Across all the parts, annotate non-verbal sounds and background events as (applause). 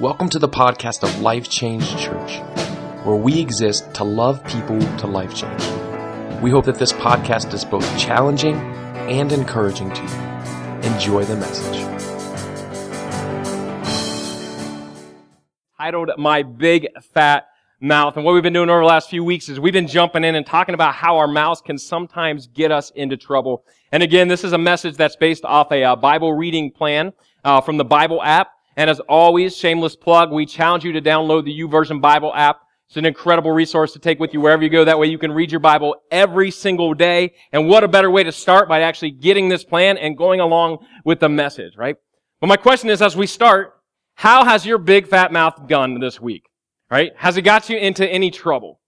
Welcome to the podcast of Life Change Church, where we exist to love people to life change. We hope that this podcast is both challenging and encouraging to you. Enjoy the message. Titled My Big Fat Mouth. And what we've been doing over the last few weeks is we've been jumping in and talking about how our mouths can sometimes get us into trouble. And again, this is a message that's based off a uh, Bible reading plan uh, from the Bible app. And as always, shameless plug, we challenge you to download the YouVersion Bible app. It's an incredible resource to take with you wherever you go. That way you can read your Bible every single day. And what a better way to start by actually getting this plan and going along with the message, right? But my question is, as we start, how has your big fat mouth gone this week? Right? Has it got you into any trouble?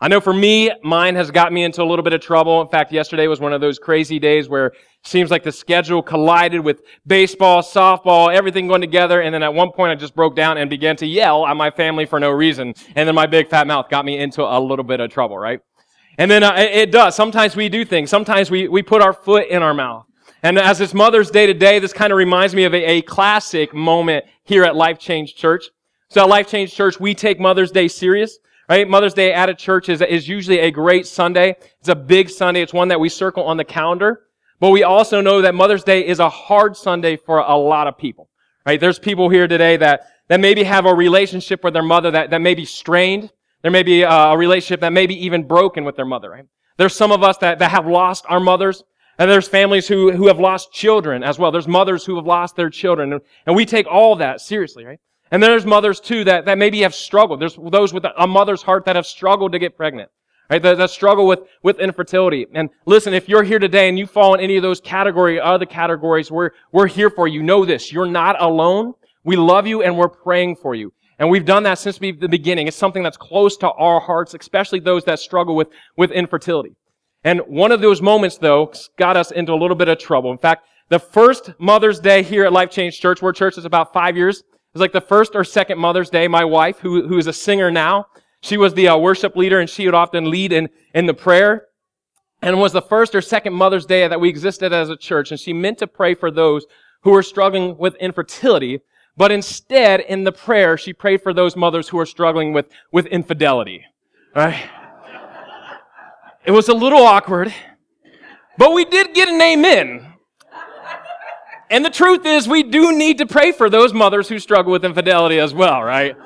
I know for me, mine has got me into a little bit of trouble. In fact, yesterday was one of those crazy days where it seems like the schedule collided with baseball, softball, everything going together. And then at one point I just broke down and began to yell at my family for no reason. And then my big fat mouth got me into a little bit of trouble, right? And then uh, it does. Sometimes we do things. Sometimes we, we put our foot in our mouth. And as it's Mother's Day today, this kind of reminds me of a, a classic moment here at Life Change Church. So at Life Change Church, we take Mother's Day serious. Right? Mother's Day at a church is, is usually a great Sunday. It's a big Sunday. It's one that we circle on the calendar. But we also know that Mother's Day is a hard Sunday for a lot of people. Right? There's people here today that, that maybe have a relationship with their mother that, that may be strained. There may be a relationship that may be even broken with their mother, right? There's some of us that, that have lost our mothers. And there's families who, who have lost children as well. There's mothers who have lost their children. And, and we take all that seriously, right? And there's mothers too that, that maybe have struggled. There's those with a mother's heart that have struggled to get pregnant. Right? That, that struggle with, with infertility. And listen, if you're here today and you fall in any of those category, other categories, we're, we're here for you. Know this. You're not alone. We love you and we're praying for you. And we've done that since the beginning. It's something that's close to our hearts, especially those that struggle with, with infertility. And one of those moments, though, got us into a little bit of trouble. In fact, the first Mother's Day here at Life Change Church, where church is about five years, was like the first or second Mother's Day. My wife, who, who is a singer now, she was the uh, worship leader and she would often lead in, in the prayer. And it was the first or second Mother's Day that we existed as a church. And she meant to pray for those who were struggling with infertility. But instead, in the prayer, she prayed for those mothers who were struggling with, with infidelity. Right? It was a little awkward. But we did get an amen. And the truth is, we do need to pray for those mothers who struggle with infidelity as well, right?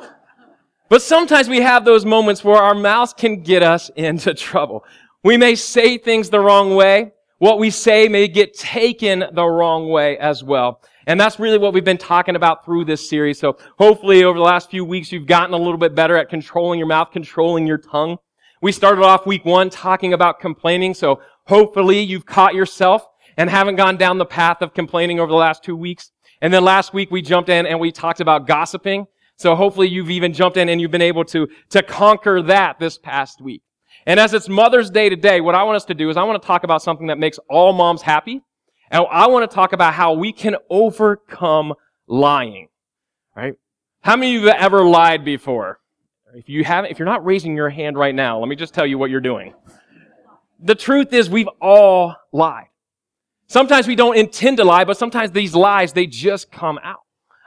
But sometimes we have those moments where our mouths can get us (laughs) into trouble. We may say things the wrong way. What we say may get taken the wrong way as well. And that's really what we've been talking about through this series. So hopefully over the last few weeks, you've gotten a little bit better at controlling your mouth, controlling your tongue. We started off week one talking about complaining. So hopefully you've caught yourself and haven't gone down the path of complaining over the last two weeks. And then last week we jumped in and we talked about gossiping. So hopefully you've even jumped in and you've been able to, to conquer that this past week. And as it's Mother's Day today, what I want us to do is I want to talk about something that makes all moms happy. And I want to talk about how we can overcome lying. Right? How many of you have ever lied before? If you haven't, if you're not raising your hand right now, let me just tell you what you're doing. The truth is we've all lied. Sometimes we don't intend to lie, but sometimes these lies, they just come out.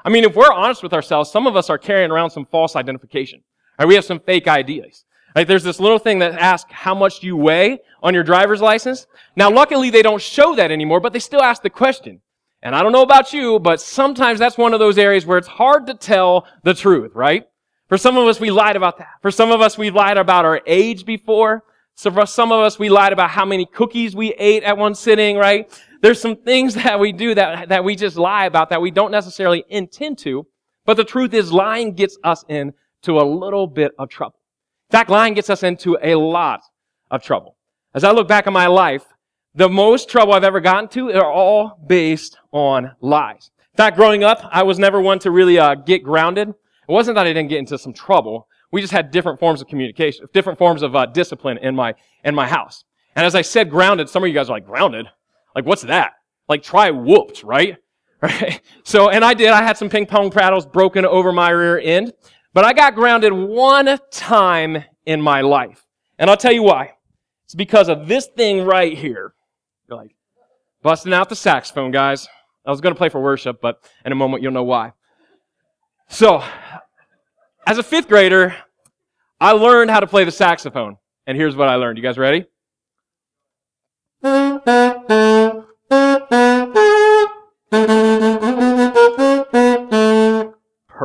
I mean, if we're honest with ourselves, some of us are carrying around some false identification. Right? We have some fake ideas. Right? There's this little thing that asks how much do you weigh on your driver's license. Now, luckily, they don't show that anymore, but they still ask the question. And I don't know about you, but sometimes that's one of those areas where it's hard to tell the truth, right? For some of us, we lied about that. For some of us, we lied about our age before. So for some of us, we lied about how many cookies we ate at one sitting, right? There's some things (laughs) that we do that, that we just lie about that we don't necessarily intend to. But the truth is lying gets us into a little bit of trouble. In fact, lying gets us into a lot of trouble. As I look back on my life, the most trouble I've ever gotten to are all based on lies. In fact, growing up, I was never one to really uh, get grounded. It wasn't that I didn't get into some trouble. We just had different forms of communication, different forms of uh, discipline in my in my house. And as I said, grounded. Some of you guys are like, grounded. Like, what's that? Like, try whooped, right? (laughs) Right? So, and I did. I had some ping pong paddles broken over my rear end. But I got grounded one time in my life. And I'll tell you why. It's because of this thing right here. You're like, busting out the saxophone, guys. I was going to play for worship, but in a moment you'll know why. So, as a fifth grader, I learned how to play the saxophone. And here's what I learned. You guys ready?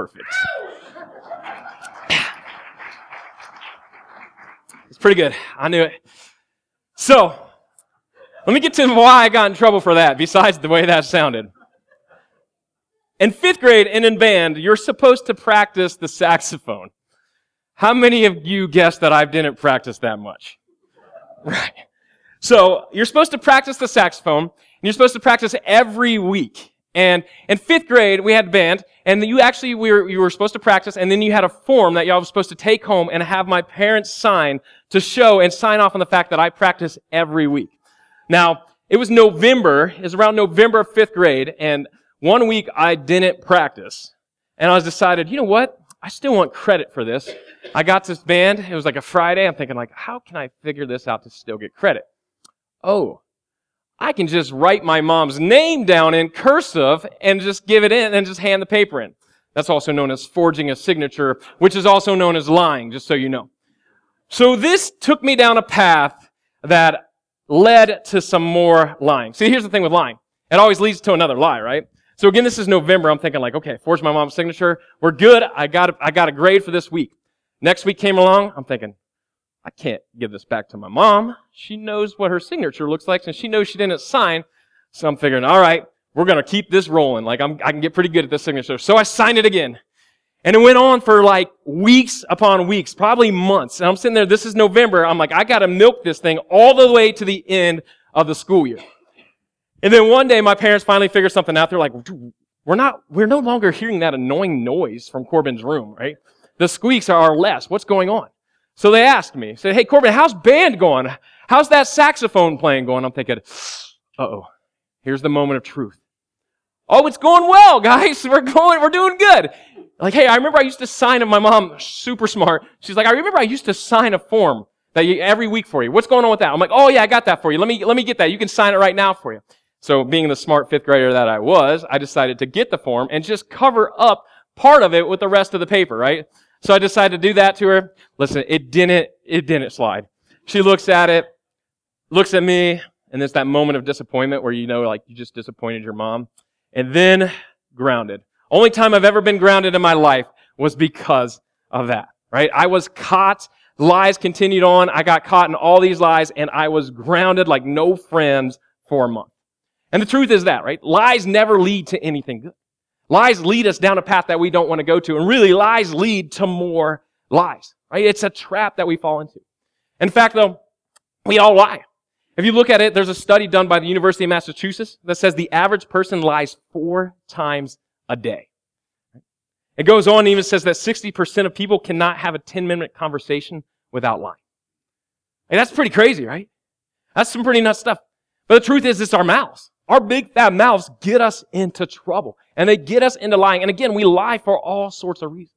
Perfect. It's pretty good. I knew it. So, let me get to why I got in trouble for that, besides the way that sounded. In fifth grade and in band, you're supposed to practice the saxophone. How many of you guessed that I didn't practice that much? Right. So you're supposed to practice the saxophone, and you're supposed to practice every week. And in fifth grade, we had band, and you actually were, you were supposed to practice, and then you had a form that y'all were supposed to take home and have my parents sign to show and sign off on the fact that I practice every week. Now, it was November, it was around November of fifth grade, and one week I didn't practice. And I was decided, you know what? I still want credit for this. I got this band. It was like a Friday. I'm thinking like, how can I figure this out to still get credit? Oh, I can just write my mom's name down in cursive and just give it in and just hand the paper in. That's also known as forging a signature, which is also known as lying, just so you know. So this took me down a path that led to some more lying. See, here's the thing with lying. It always leads to another lie, right? So again, this is November. I'm thinking like, okay, forge my mom's signature. We're good. I got, a, I got a grade for this week. Next week came along. I'm thinking, I can't give this back to my mom. She knows what her signature looks like and she knows she didn't sign. So I'm figuring, all right, we're going to keep this rolling. Like I'm, I can get pretty good at this signature. So I signed it again. And it went on for like weeks upon weeks, probably months. And I'm sitting there, this is November. I'm like, I got to milk this thing all the way to the end of the school year. And then one day my parents finally figured something out. They're like, we're not, we're no longer hearing that annoying noise from Corbin's room, right? The squeaks are less. What's going on? So they asked me, said, Hey, Corbin, how's band going? How's that saxophone playing going? I'm thinking, uh oh, here's the moment of truth. Oh, it's going well, (laughs) guys. We're going, we're doing good. Like, hey, I remember I used to sign, of my mom, super smart. She's like, I remember I used to sign a form that you, every week for you. What's going on with that? I'm like, oh yeah, I got that for you. Let me, let me get that. You can sign it right now for you. So being the smart fifth grader that I was, I decided to get the form and just cover up part of it with the rest of the paper, right? So I decided to do that to her. Listen, it didn't, it didn't slide. She looks at it, looks at me, and it's that moment of disappointment where you know, like, you just disappointed your mom. And then grounded. Only time I've ever been grounded in my life was because of that, right? I was caught. Lies continued on. I got caught in all these lies and I was grounded like no friends for a month. And the truth is that, right? Lies never lead to anything good. Lies lead us down a path that we don't want to go to. And really, lies lead to more lies, right? It's a trap that we fall into. In fact, though, we all lie. If you look at it, there's a study done by the University of Massachusetts that says the average person lies four times a day. It goes on and even says that 60% of people cannot have a 10 minute conversation without lying. Hey, that's pretty crazy, right? That's some pretty nuts stuff. But the truth is, it's our mouths. Our big fat mouths get us into trouble and they get us into lying. And again, we lie for all sorts of reasons.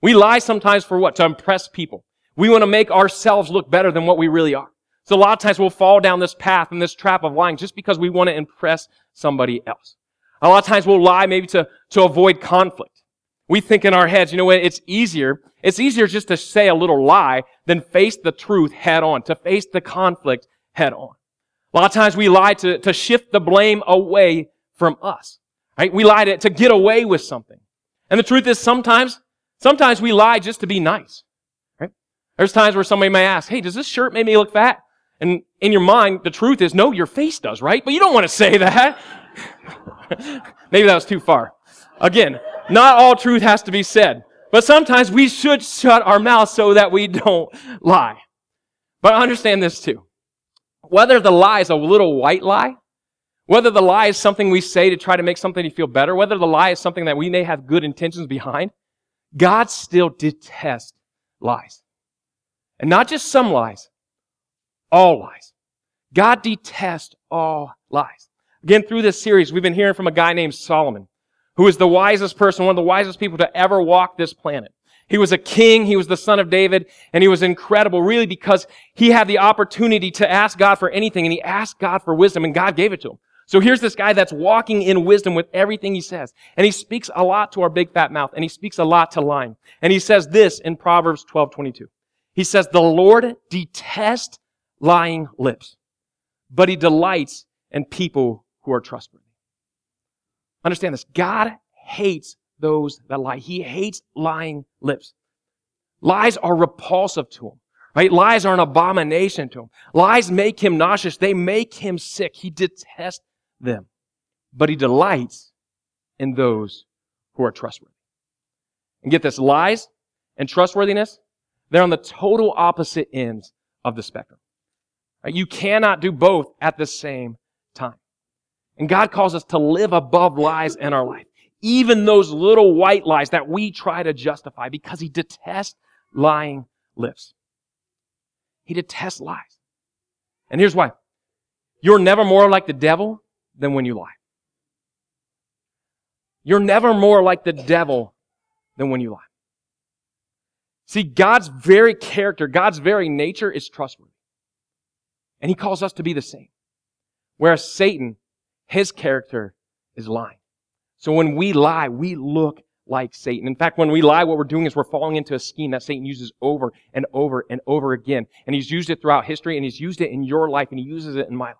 We lie sometimes for what? To impress people. We want to make ourselves look better than what we really are. So a lot of times we'll fall down this path and this trap of lying just because we want to impress somebody else. A lot of times we'll lie maybe to, to avoid conflict. We think in our heads, you know what, it's easier. It's easier just to say a little lie than face the truth head on, to face the conflict head on. A lot of times we lie to, to shift the blame away from us. Right? We lie to, to get away with something. And the truth is sometimes, sometimes we lie just to be nice. Right? There's times where somebody may ask, hey, does this shirt make me look fat? And in your mind, the truth is, no, your face does, right? But you don't want to say that. (laughs) Maybe that was too far. Again, not all truth has to be said. But sometimes we should shut our mouth so that we don't lie. But understand this too. Whether the lie is a little white lie, whether the lie is something we say to try to make something feel better, whether the lie is something that we may have good intentions behind, God still detests lies. And not just some lies, all lies. God detests all lies. Again, through this series, we've been hearing from a guy named Solomon, who is the wisest person, one of the wisest people to ever walk this planet. He was a king. He was the son of David. And he was incredible really because he had the opportunity to ask God for anything and he asked God for wisdom and God gave it to him. So here's this guy that's walking in wisdom with everything he says. And he speaks a lot to our big fat mouth and he speaks a lot to lying. And he says this in Proverbs 12, 22. He says, the Lord detests lying lips, but he delights in people who are trustworthy. Understand this. God hates those that lie. He hates lying lips. Lies are repulsive to him. Right? Lies are an abomination to him. Lies make him nauseous. They make him sick. He detests them. But he delights in those who are trustworthy. And get this, lies and trustworthiness, they're on the total opposite ends of the spectrum. You cannot do both at the same time. And God calls us to live above lies in our life. Even those little white lies that we try to justify because he detests lying lips. He detests lies. And here's why. You're never more like the devil than when you lie. You're never more like the devil than when you lie. See, God's very character, God's very nature is trustworthy. And he calls us to be the same. Whereas Satan, his character is lying. So when we lie, we look like Satan. In fact, when we lie, what we're doing is we're falling into a scheme that Satan uses over and over and over again. And he's used it throughout history and he's used it in your life and he uses it in my life.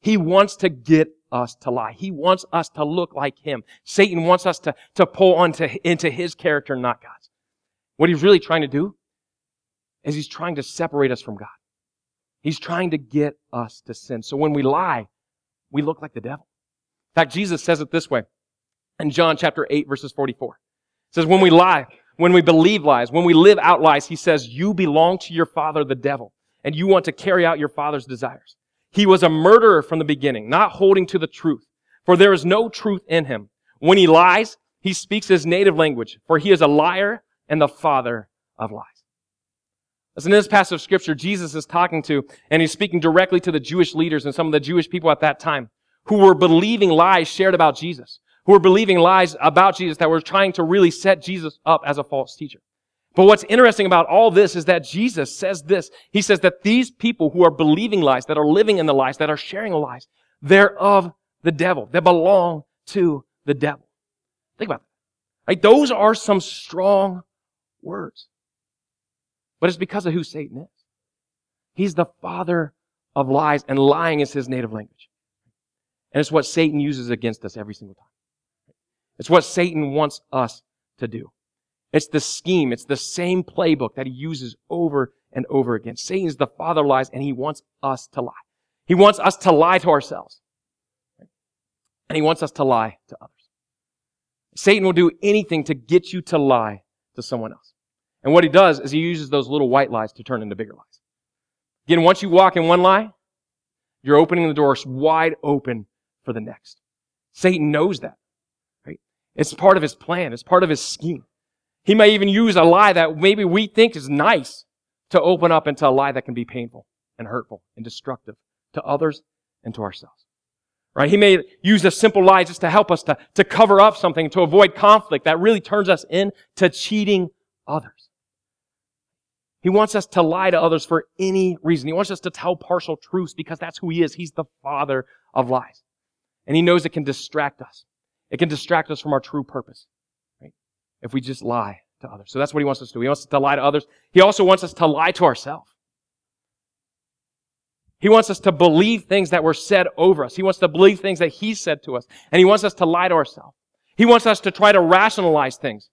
He wants to get us to lie. He wants us to look like him. Satan wants us to, to pull onto, into his character, not God's. What he's really trying to do is he's trying to separate us from God. He's trying to get us to sin. So when we lie, we look like the devil. In fact, Jesus says it this way in John chapter 8 verses 44. It says, when we lie, when we believe lies, when we live out lies, he says, you belong to your father, the devil, and you want to carry out your father's desires. He was a murderer from the beginning, not holding to the truth, for there is no truth in him. When he lies, he speaks his native language, for he is a liar and the father of lies. As in this passage of scripture, Jesus is talking to, and he's speaking directly to the Jewish leaders and some of the Jewish people at that time who were believing lies shared about Jesus, who were believing lies about Jesus that were trying to really set Jesus up as a false teacher. But what's interesting about all this is that Jesus says this. He says that these people who are believing lies, that are living in the lies, that are sharing the lies, they're of the devil. They belong to the devil. Think about that. Right? Those are some strong words. But it's because of who Satan is. He's the father of lies, and lying is his native language. And it's what Satan uses against us every single time. It's what Satan wants us to do. It's the scheme. It's the same playbook that he uses over and over again. Satan's the father lies, and he wants us to lie. He wants us to lie to ourselves. And he wants us to lie to others. Satan will do anything to get you to lie to someone else. And what he does is he uses those little white lies to turn into bigger lies. Again, once you walk in one lie, you're opening the doors wide open for the next. Satan knows that. Right? It's part of his plan. It's part of his scheme. He may even use a lie that maybe we think is nice to open up into a lie that can be painful and hurtful and destructive to others and to ourselves. Right? He may use a simple lie just to help us to, to cover up something, to avoid conflict that really turns us into cheating others. He wants us to lie to others for any reason. He wants us to tell partial truths because that's who he is. He's the father of lies. And he knows it can distract us. It can distract us from our true purpose. If we just lie to others. So that's what he wants us to do. He wants us to lie to others. He also wants us to lie to ourselves. He wants us to believe things that were said over us. He wants to believe things that he said to us. And he wants us to lie to ourselves. He wants us to try to rationalize things,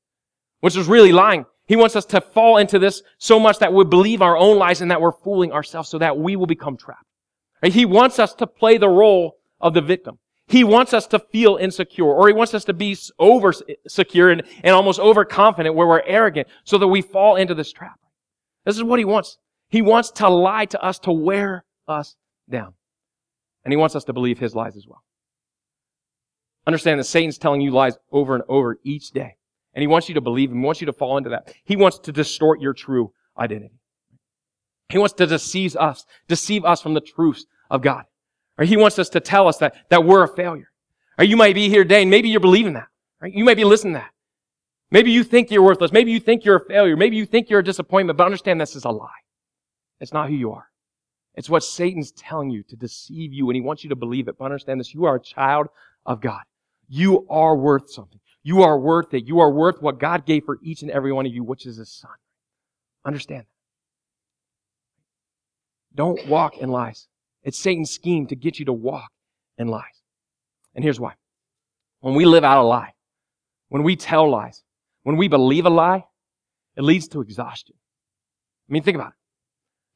which is really lying. He wants us to fall into this so much that we believe our own lies and that we're fooling ourselves so that we will become trapped. He wants us to play the role of the victim. He wants us to feel insecure or he wants us to be over secure and, and almost overconfident where we're arrogant so that we fall into this trap. This is what he wants. He wants to lie to us to wear us down. And he wants us to believe his lies as well. Understand that Satan's telling you lies over and over each day. And he wants you to believe him. He wants you to fall into that. He wants to distort your true identity. He wants to deceive us, deceive us from the truths of God. Or he wants us to tell us that, that we're a failure. Or you might be here today and maybe you're believing that. Right? You might be listening to that. Maybe you think you're worthless. Maybe you think you're a failure. Maybe you think you're a disappointment, but understand this is a lie. It's not who you are. It's what Satan's telling you to deceive you, and he wants you to believe it. But understand this you are a child of God. You are worth something. You are worth it. You are worth what God gave for each and every one of you, which is His Son. Understand that. Don't walk in lies. It's Satan's scheme to get you to walk in lies. And here's why. When we live out a lie, when we tell lies, when we believe a lie, it leads to exhaustion. I mean, think about it.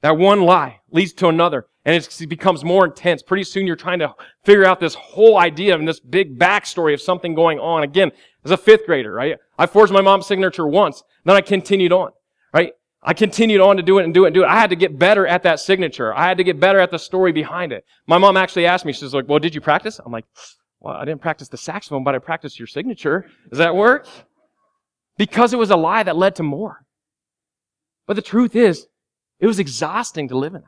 That one lie leads to another, and it becomes more intense. Pretty soon you're trying to figure out this whole idea and this big backstory of something going on. Again, as a fifth grader, right? I forged my mom's signature once, then I continued on, right? I continued on to do it and do it and do it. I had to get better at that signature. I had to get better at the story behind it. My mom actually asked me, she's like, well, did you practice? I'm like, well, I didn't practice the saxophone, but I practiced your signature. Does that work? Because it was a lie that led to more. But the truth is, it was exhausting to live in that.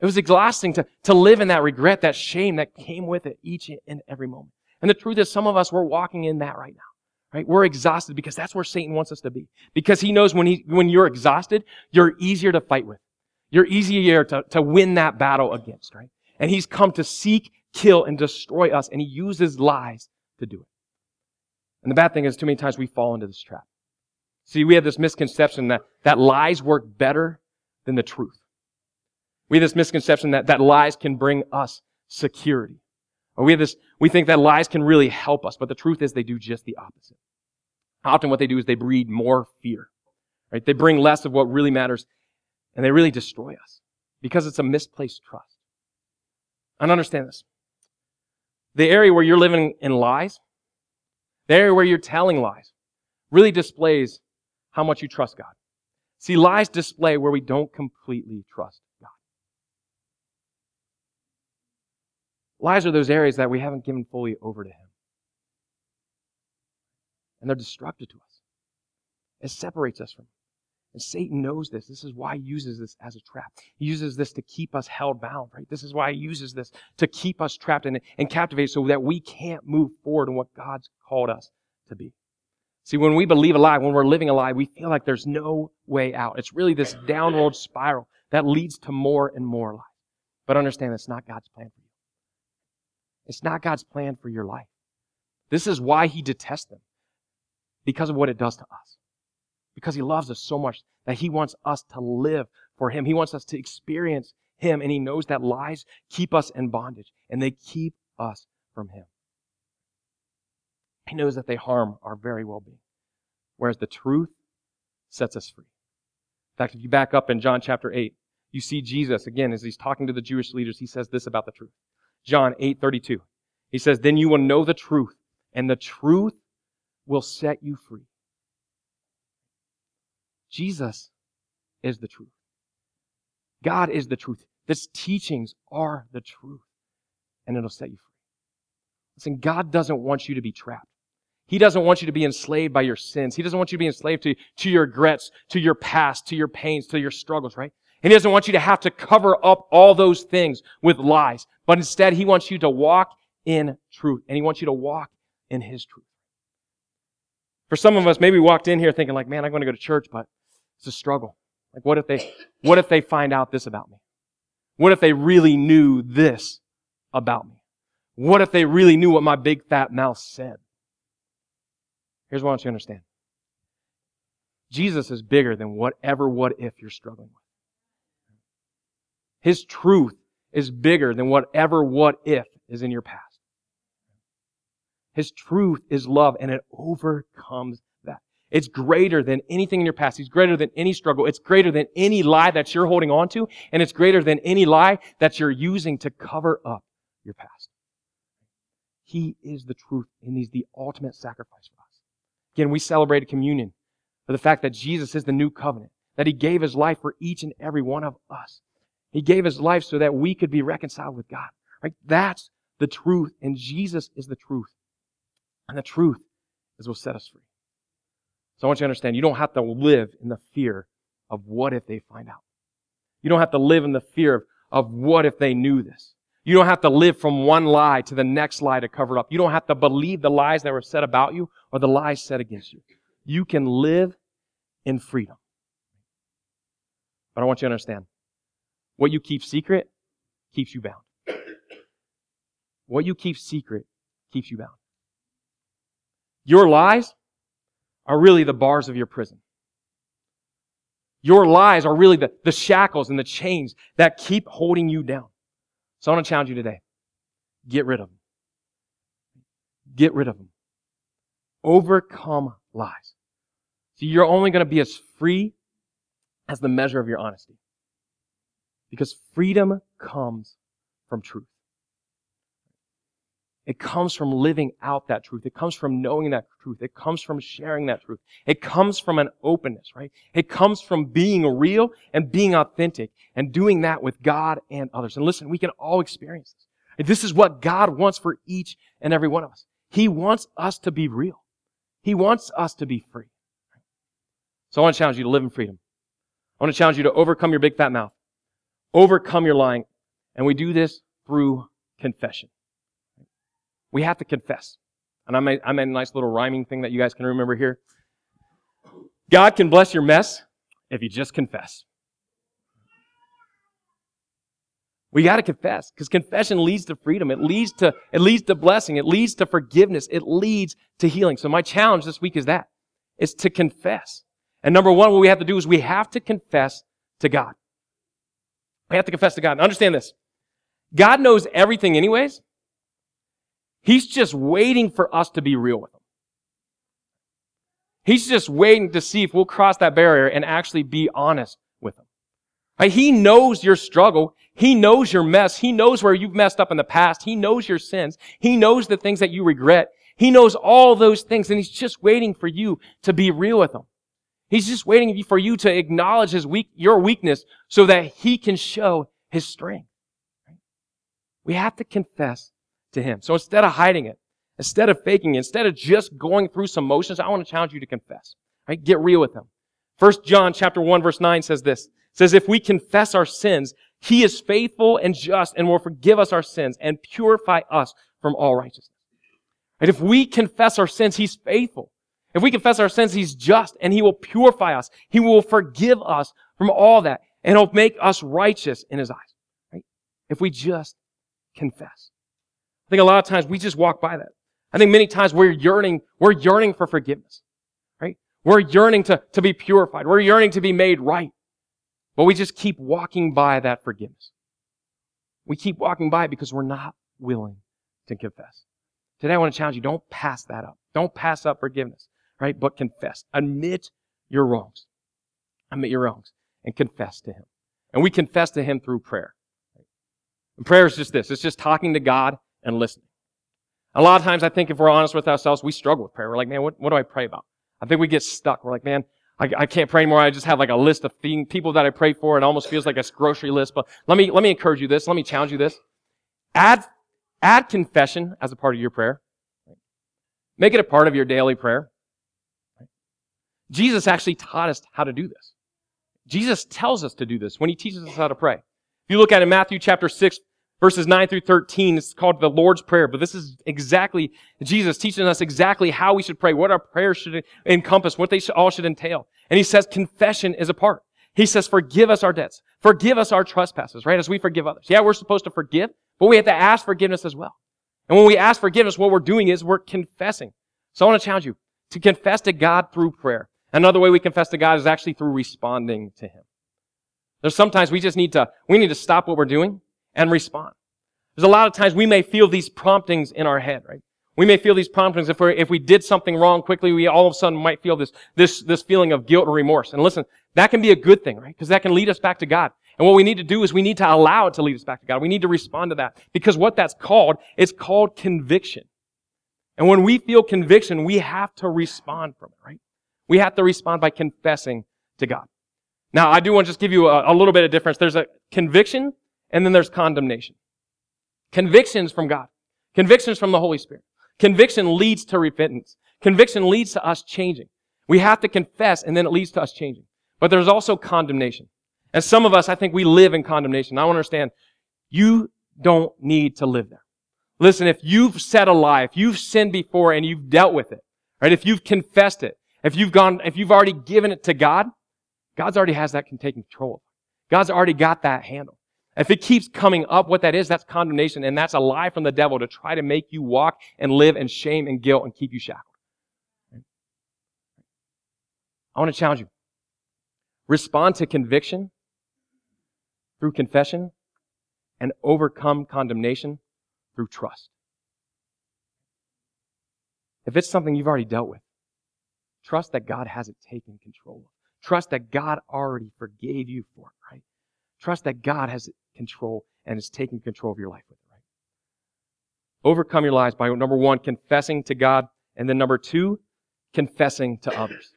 It was exhausting to, to live in that regret, that shame that came with it each and every moment. And the truth is, some of us, we're walking in that right now. Right? We're exhausted because that's where Satan wants us to be. Because he knows when he, when you're exhausted, you're easier to fight with. You're easier to, to win that battle against, right? And he's come to seek, kill, and destroy us, and he uses lies to do it. And the bad thing is, too many times we fall into this trap. See, we have this misconception that, that lies work better than the truth. We have this misconception that, that lies can bring us security. Or we have this, we think that lies can really help us, but the truth is they do just the opposite. Often what they do is they breed more fear. Right? They bring less of what really matters and they really destroy us because it's a misplaced trust. And understand this. The area where you're living in lies, the area where you're telling lies, really displays how much you trust God. See, lies display where we don't completely trust Lies are those areas that we haven't given fully over to Him. And they're destructive to us. It separates us from Him. And Satan knows this. This is why he uses this as a trap. He uses this to keep us held bound, right? This is why he uses this to keep us trapped and, and captivated so that we can't move forward in what God's called us to be. See, when we believe a lie, when we're living a lie, we feel like there's no way out. It's really this downward spiral that leads to more and more lies. But understand that's not God's plan for you. It's not God's plan for your life. This is why he detests them. Because of what it does to us. Because he loves us so much that he wants us to live for him. He wants us to experience him and he knows that lies keep us in bondage and they keep us from him. He knows that they harm our very well-being. Whereas the truth sets us free. In fact, if you back up in John chapter 8, you see Jesus again as he's talking to the Jewish leaders, he says this about the truth. John 8:32. He says, "Then you will know the truth, and the truth will set you free." Jesus is the truth. God is the truth. His teachings are the truth, and it'll set you free. Listen, God doesn't want you to be trapped. He doesn't want you to be enslaved by your sins. He doesn't want you to be enslaved to, to your regrets, to your past, to your pains, to your struggles, right? And he doesn't want you to have to cover up all those things with lies. But instead, he wants you to walk in truth. And he wants you to walk in his truth. For some of us, maybe we walked in here thinking like, man, I'm going to go to church, but it's a struggle. Like, what if they, what if they find out this about me? What if they really knew this about me? What if they really knew what my big fat mouth said? Here's what I want you to understand. Jesus is bigger than whatever what if you're struggling with. His truth is bigger than whatever what if is in your past. His truth is love and it overcomes that. It's greater than anything in your past. He's greater than any struggle. It's greater than any lie that you're holding on to. And it's greater than any lie that you're using to cover up your past. He is the truth and He's the ultimate sacrifice for us. Again, we celebrated communion for the fact that Jesus is the new covenant, that He gave His life for each and every one of us. He gave his life so that we could be reconciled with God. Right? That's the truth. And Jesus is the truth. And the truth is what set us free. So I want you to understand, you don't have to live in the fear of what if they find out. You don't have to live in the fear of, of what if they knew this. You don't have to live from one lie to the next lie to cover it up. You don't have to believe the lies that were said about you or the lies said against you. You can live in freedom. But I want you to understand, What you keep secret keeps you bound. What you keep secret keeps you bound. Your lies are really the bars of your prison. Your lies are really the, the shackles and the chains that keep holding you down. So I want to challenge you today. Get rid of them. Get rid of them. Overcome lies. So you're only going to be as free as the measure of your honesty. Because freedom comes from truth. It comes from living out that truth. It comes from knowing that truth. It comes from sharing that truth. It comes from an openness, right? It comes from being real and being authentic and doing that with God and others. And listen, we can all experience this. This is what God wants for each and every one of us. He wants us to be real. He wants us to be free. So I want to challenge you to live in freedom. I want to challenge you to overcome your big fat mouth, overcome your lying, and we do this through confession. We have to confess. And I made, I made a nice little rhyming thing that you guys can remember here. God can bless your mess if you just confess. We got to confess because confession leads to freedom. It leads to, it leads to blessing. It leads to forgiveness. It leads to healing. So my challenge this week is that. It's to confess. And number one, what we have to do is we have to confess to God. We have to confess to God. understand this. God knows everything anyways. He's just waiting for us to be real with him. He's just waiting to see if we'll cross that barrier and actually be honest with him. Right? He knows your struggle. He knows your mess. He knows where you've messed up in the past. He knows your sins. He knows the things that you regret. He knows all those things and he's just waiting for you to be real with him. He's just waiting for you to acknowledge his weak, your weakness so that he can show his strength. We have to confess to him. So instead of hiding it, instead of faking it, instead of just going through some motions, I want to challenge you to confess. Right? Get real with him. First John chapter 1 verse 9 says this. Says, if we confess our sins, he is faithful and just and will forgive us our sins and purify us from all righteousness. And if we confess our sins, he's faithful. If we confess our sins, he's just and he will purify us. He will forgive us from all that and he'll make us righteous in his eyes. Right? If we just confess. I think a lot of times we just walk by that. I think many times we're yearning, we're yearning for forgiveness, right? We're yearning to, to be purified. We're yearning to be made right. But we just keep walking by that forgiveness. We keep walking by it because we're not willing to confess. Today I want to challenge you, don't pass that up. Don't pass up forgiveness, right? But confess. Admit your wrongs. Admit your wrongs and confess to Him. And we confess to Him through prayer. And prayer is just this. It's just talking to God and listening. A lot of times, I think if we're honest with ourselves, we struggle with prayer. We're like, man, what, what do I pray about? I think we get stuck. We're like, man, I, I can't pray anymore. I just have like a list of thing, people that I pray for. It almost feels like a grocery list. But let me, let me encourage you this. Let me challenge you this. Add, add confession as a part of your prayer. Make it a part of your daily prayer. Jesus actually taught us how to do this. Jesus tells us to do this when he teaches us how to pray. If you look at it in Matthew chapter 6, verses 9 through 13 it's called the Lord's Prayer, but this is exactly Jesus teaching us exactly how we should pray, what our prayers should encompass, what they all should entail. And he says confession is a part. He says, forgive us our debts. Forgive us our trespasses, right? As we forgive others. Yeah, we're supposed to forgive, but we have to ask forgiveness as well. And when we ask forgiveness, what we're doing is we're confessing. So I want to challenge you to confess to God through prayer. Another way we confess to God is actually through responding to Him. There's sometimes we just need to, we need to stop what we're doing and respond. There's a lot of times we may feel these promptings in our head, right? We may feel these promptings if we if we did something wrong quickly, we all of a sudden might feel this, this, this feeling of guilt or remorse. And listen, that can be a good thing, right? Because that can lead us back to God. And what we need to do is we need to allow it to lead us back to God. We need to respond to that. Because what that's called, it's called conviction. And when we feel conviction, we have to respond from it, right? We have to respond by confessing to God. Now, I do want to just give you a, a little bit of difference. There's a conviction and then there's condemnation. Convictions from God. Convictions from the Holy Spirit. Conviction leads to repentance. Conviction leads to us changing. We have to confess and then it leads to us changing. But there's also condemnation. And some of us, I think we live in condemnation. I understand, you don't need to live there. Listen, if you've said a lie, if you've sinned before and you've dealt with it, right? If you've confessed it, if you've gone, if you've already given it to God, God's already has that can take control. God's already got that handle. If it keeps coming up, what that is, that's condemnation, and that's a lie from the devil to try to make you walk and live in shame and guilt and keep you shackled. I want to challenge you. Respond to conviction through confession and overcome condemnation through trust. If it's something you've already dealt with, trust that God has it taken control of. Trust that God already forgave you for it, right? Trust that God has control and is taking control of your life with it, right? Overcome your lies by number one, confessing to God, and then number two, confessing to others.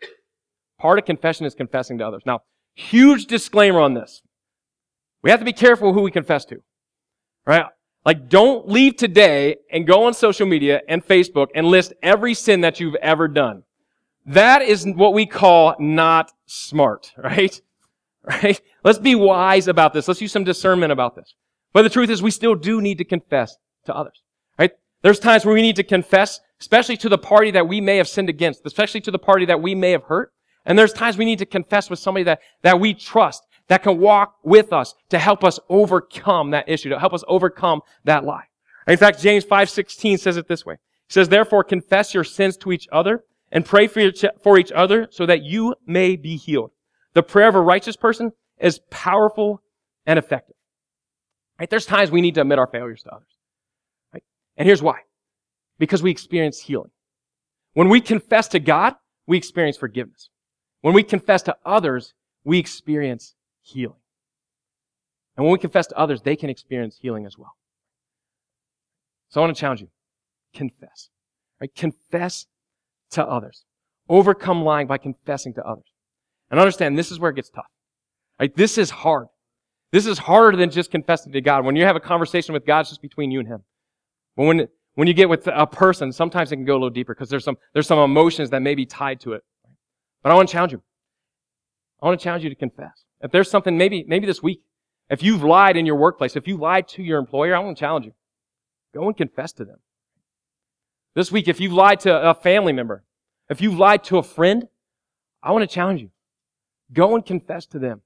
Part of confession is confessing to others. Now, huge disclaimer on this. We have to be careful who we confess to. Right? Like, don't leave today and go on social media and Facebook and list every sin that you've ever done. That is what we call not smart, (laughs) right? Right? Let's be wise about this. Let's use some discernment about this. But the truth is we still do need to confess to others, right? There's times where we need to confess, especially to the party that we may have sinned against, especially to the party that we may have hurt. And there's times we need to confess with somebody that, that we trust, that can walk with us to help us overcome that issue, to help us overcome that lie. In fact, James 5.16 says it this way. He says, therefore confess your sins to each other and pray for each, for each other so that you may be healed. The prayer of a righteous person is powerful and effective. Right? There's times we need to admit our failures to others. Right? And here's why. Because we experience healing. When we confess to God, we experience forgiveness. When we confess to others, we experience healing. And when we confess to others, they can experience healing as well. So I want to challenge you. Confess. Right? Confess to others. Overcome lying by confessing to others. And understand this is where it gets tough. Right? This is hard. This is harder than just confessing to God. When you have a conversation with God, it's just between you and Him. But when, when you get with a person, sometimes it can go a little deeper because there's some, there's some emotions that may be tied to it. But I want to challenge you. I want to challenge you to confess. If there's something, maybe, maybe this week, if you've lied in your workplace, if you lied to your employer, I want to challenge you. Go and confess to them. This week, if you've lied to a family member, if you've lied to a friend, I want to challenge you. Go and confess to them.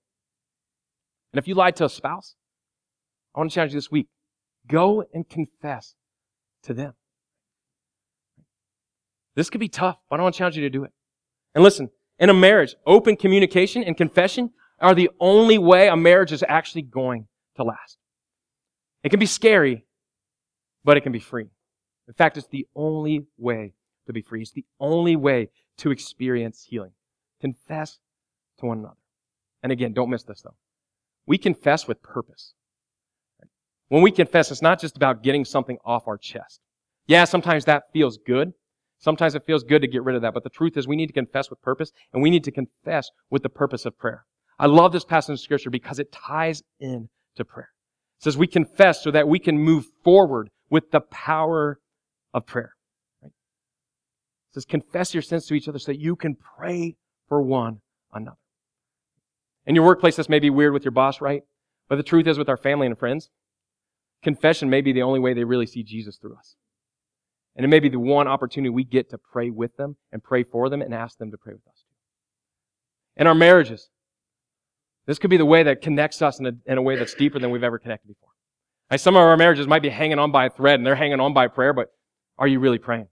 And if you lied to a spouse, I want to challenge you this week. Go and confess to them. This could be tough, but I want to challenge you to do it. And listen, in a marriage, open communication and confession are the only way a marriage is actually going to last. It can be scary, but it can be free. In fact, it's the only way to be free. It's the only way to experience healing. Confess to one another. And again, don't miss this though. We confess with purpose. When we confess, it's not just about getting something off our chest. Yeah, sometimes that feels good. Sometimes it feels good to get rid of that, but the truth is we need to confess with purpose, and we need to confess with the purpose of prayer. I love this passage of scripture because it ties in to prayer. It says we confess so that we can move forward with the power of prayer. Right? It says confess your sins to each other so that you can pray for one another. In your workplace, this may be weird with your boss, right? But the truth is with our family and friends, confession may be the only way they really see Jesus through us. And it may be the one opportunity we get to pray with them and pray for them and ask them to pray with us. In our marriages, this could be the way that connects us in a, in a way that's deeper than we've ever connected before. Like some of our marriages might be hanging on by a thread and they're hanging on by prayer, but are you really praying?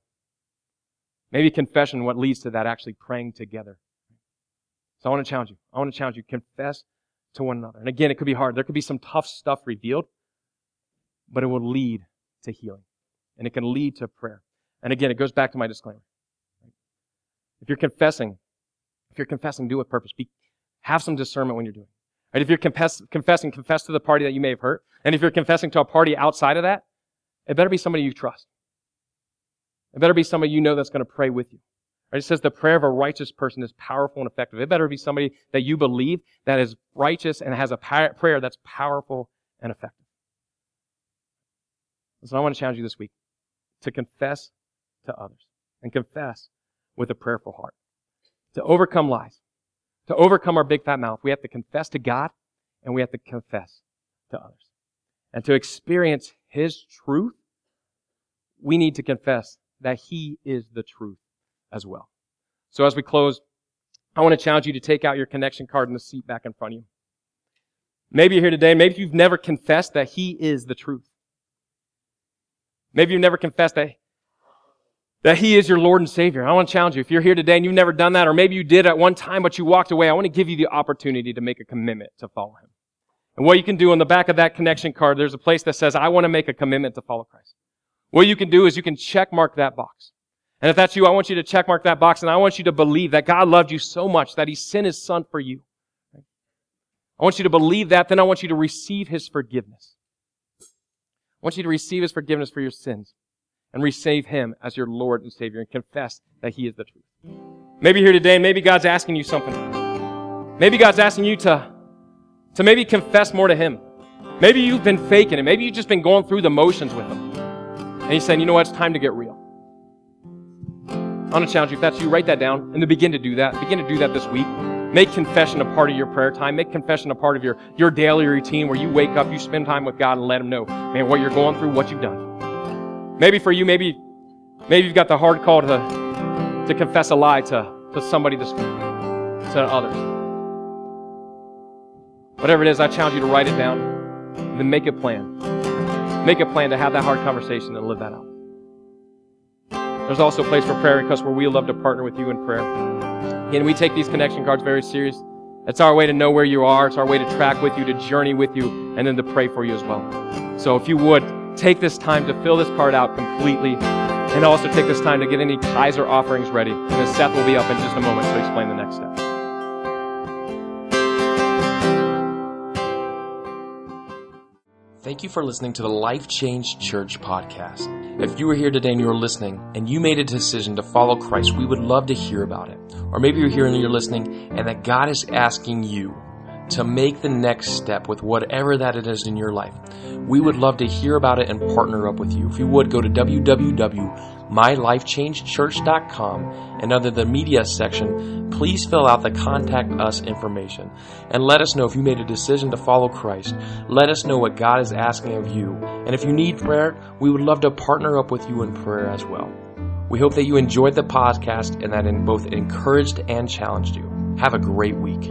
Maybe confession, what leads to that actually praying together. So I want to challenge you. I want to challenge you. Confess to one another. And again, it could be hard. There could be some tough stuff revealed, but it will lead to healing and it can lead to prayer. And again, it goes back to my disclaimer. If you're confessing, if you're confessing, do it with purpose. Be, have some discernment when you're doing it. Right? If you're confess, confessing, confess to the party that you may have hurt. And if you're confessing to a party outside of that, it better be somebody you trust. It better be somebody you know that's going to pray with you. It says the prayer of a righteous person is powerful and effective. It better be somebody that you believe that is righteous and has a prayer that's powerful and effective. So I want to challenge you this week to confess to others and confess with a prayerful heart. To overcome lies, to overcome our big fat mouth, we have to confess to God and we have to confess to others. And to experience His truth, we need to confess that He is the truth as well. So as we close, I want to challenge you to take out your connection card in the seat back in front of you. Maybe you're here today, maybe you've never confessed that He is the truth. Maybe you've never confessed that, that He is your Lord and Savior. I want to challenge you. If you're here today and you've never done that, or maybe you did at one time but you walked away, I want to give you the opportunity to make a commitment to follow Him. And what you can do on the back of that connection card, there's a place that says, I want to make a commitment to follow Christ. What you can do is you can check mark that box. And if that's you, I want you to check mark that box and I want you to believe that God loved you so much that He sent His Son for you. I want you to believe that, then I want you to receive His forgiveness. I want you to receive His forgiveness for your sins and receive Him as your Lord and Savior and confess that He is the truth. Maybe here today, and maybe God's asking you something. Maybe God's asking you to, to maybe confess more to Him. Maybe you've been faking it. Maybe you've just been going through the motions with Him. And He's saying, you know what, it's time to get real. I want to challenge you, if that's you, write that down and then begin to do that. Begin to do that this week. Make confession a part of your prayer time. Make confession a part of your, your daily routine where you wake up, you spend time with God and let Him know, man, what you're going through, what you've done. Maybe for you, maybe, maybe you've got the hard call to, to confess a lie to, to somebody this week, to others. Whatever it is, I challenge you to write it down and then make a plan. Make a plan to have that hard conversation and live that out. There's also a place for prayer requests where we love to partner with you in prayer. Again, we take these connection cards very serious. It's our way to know where you are. It's our way to track with you, to journey with you, and then to pray for you as well. So if you would, take this time to fill this card out completely and also take this time to get any or offerings ready. Then Seth will be up in just a moment to explain the next step. Thank you for listening to the Life Change Church podcast. If you are here today and you're listening and you made a decision to follow Christ, we would love to hear about it. Or maybe you're here and you're listening and that God is asking you to make the next step with whatever that it is in your life. We would love to hear about it and partner up with you. If you would, go to www.mylifechangechurch.com and under the media section, please fill out the contact us information and let us know if you made a decision to follow Christ. Let us know what God is asking of you. And if you need prayer, we would love to partner up with you in prayer as well. We hope that you enjoyed the podcast and that it both encouraged and challenged you. Have a great week.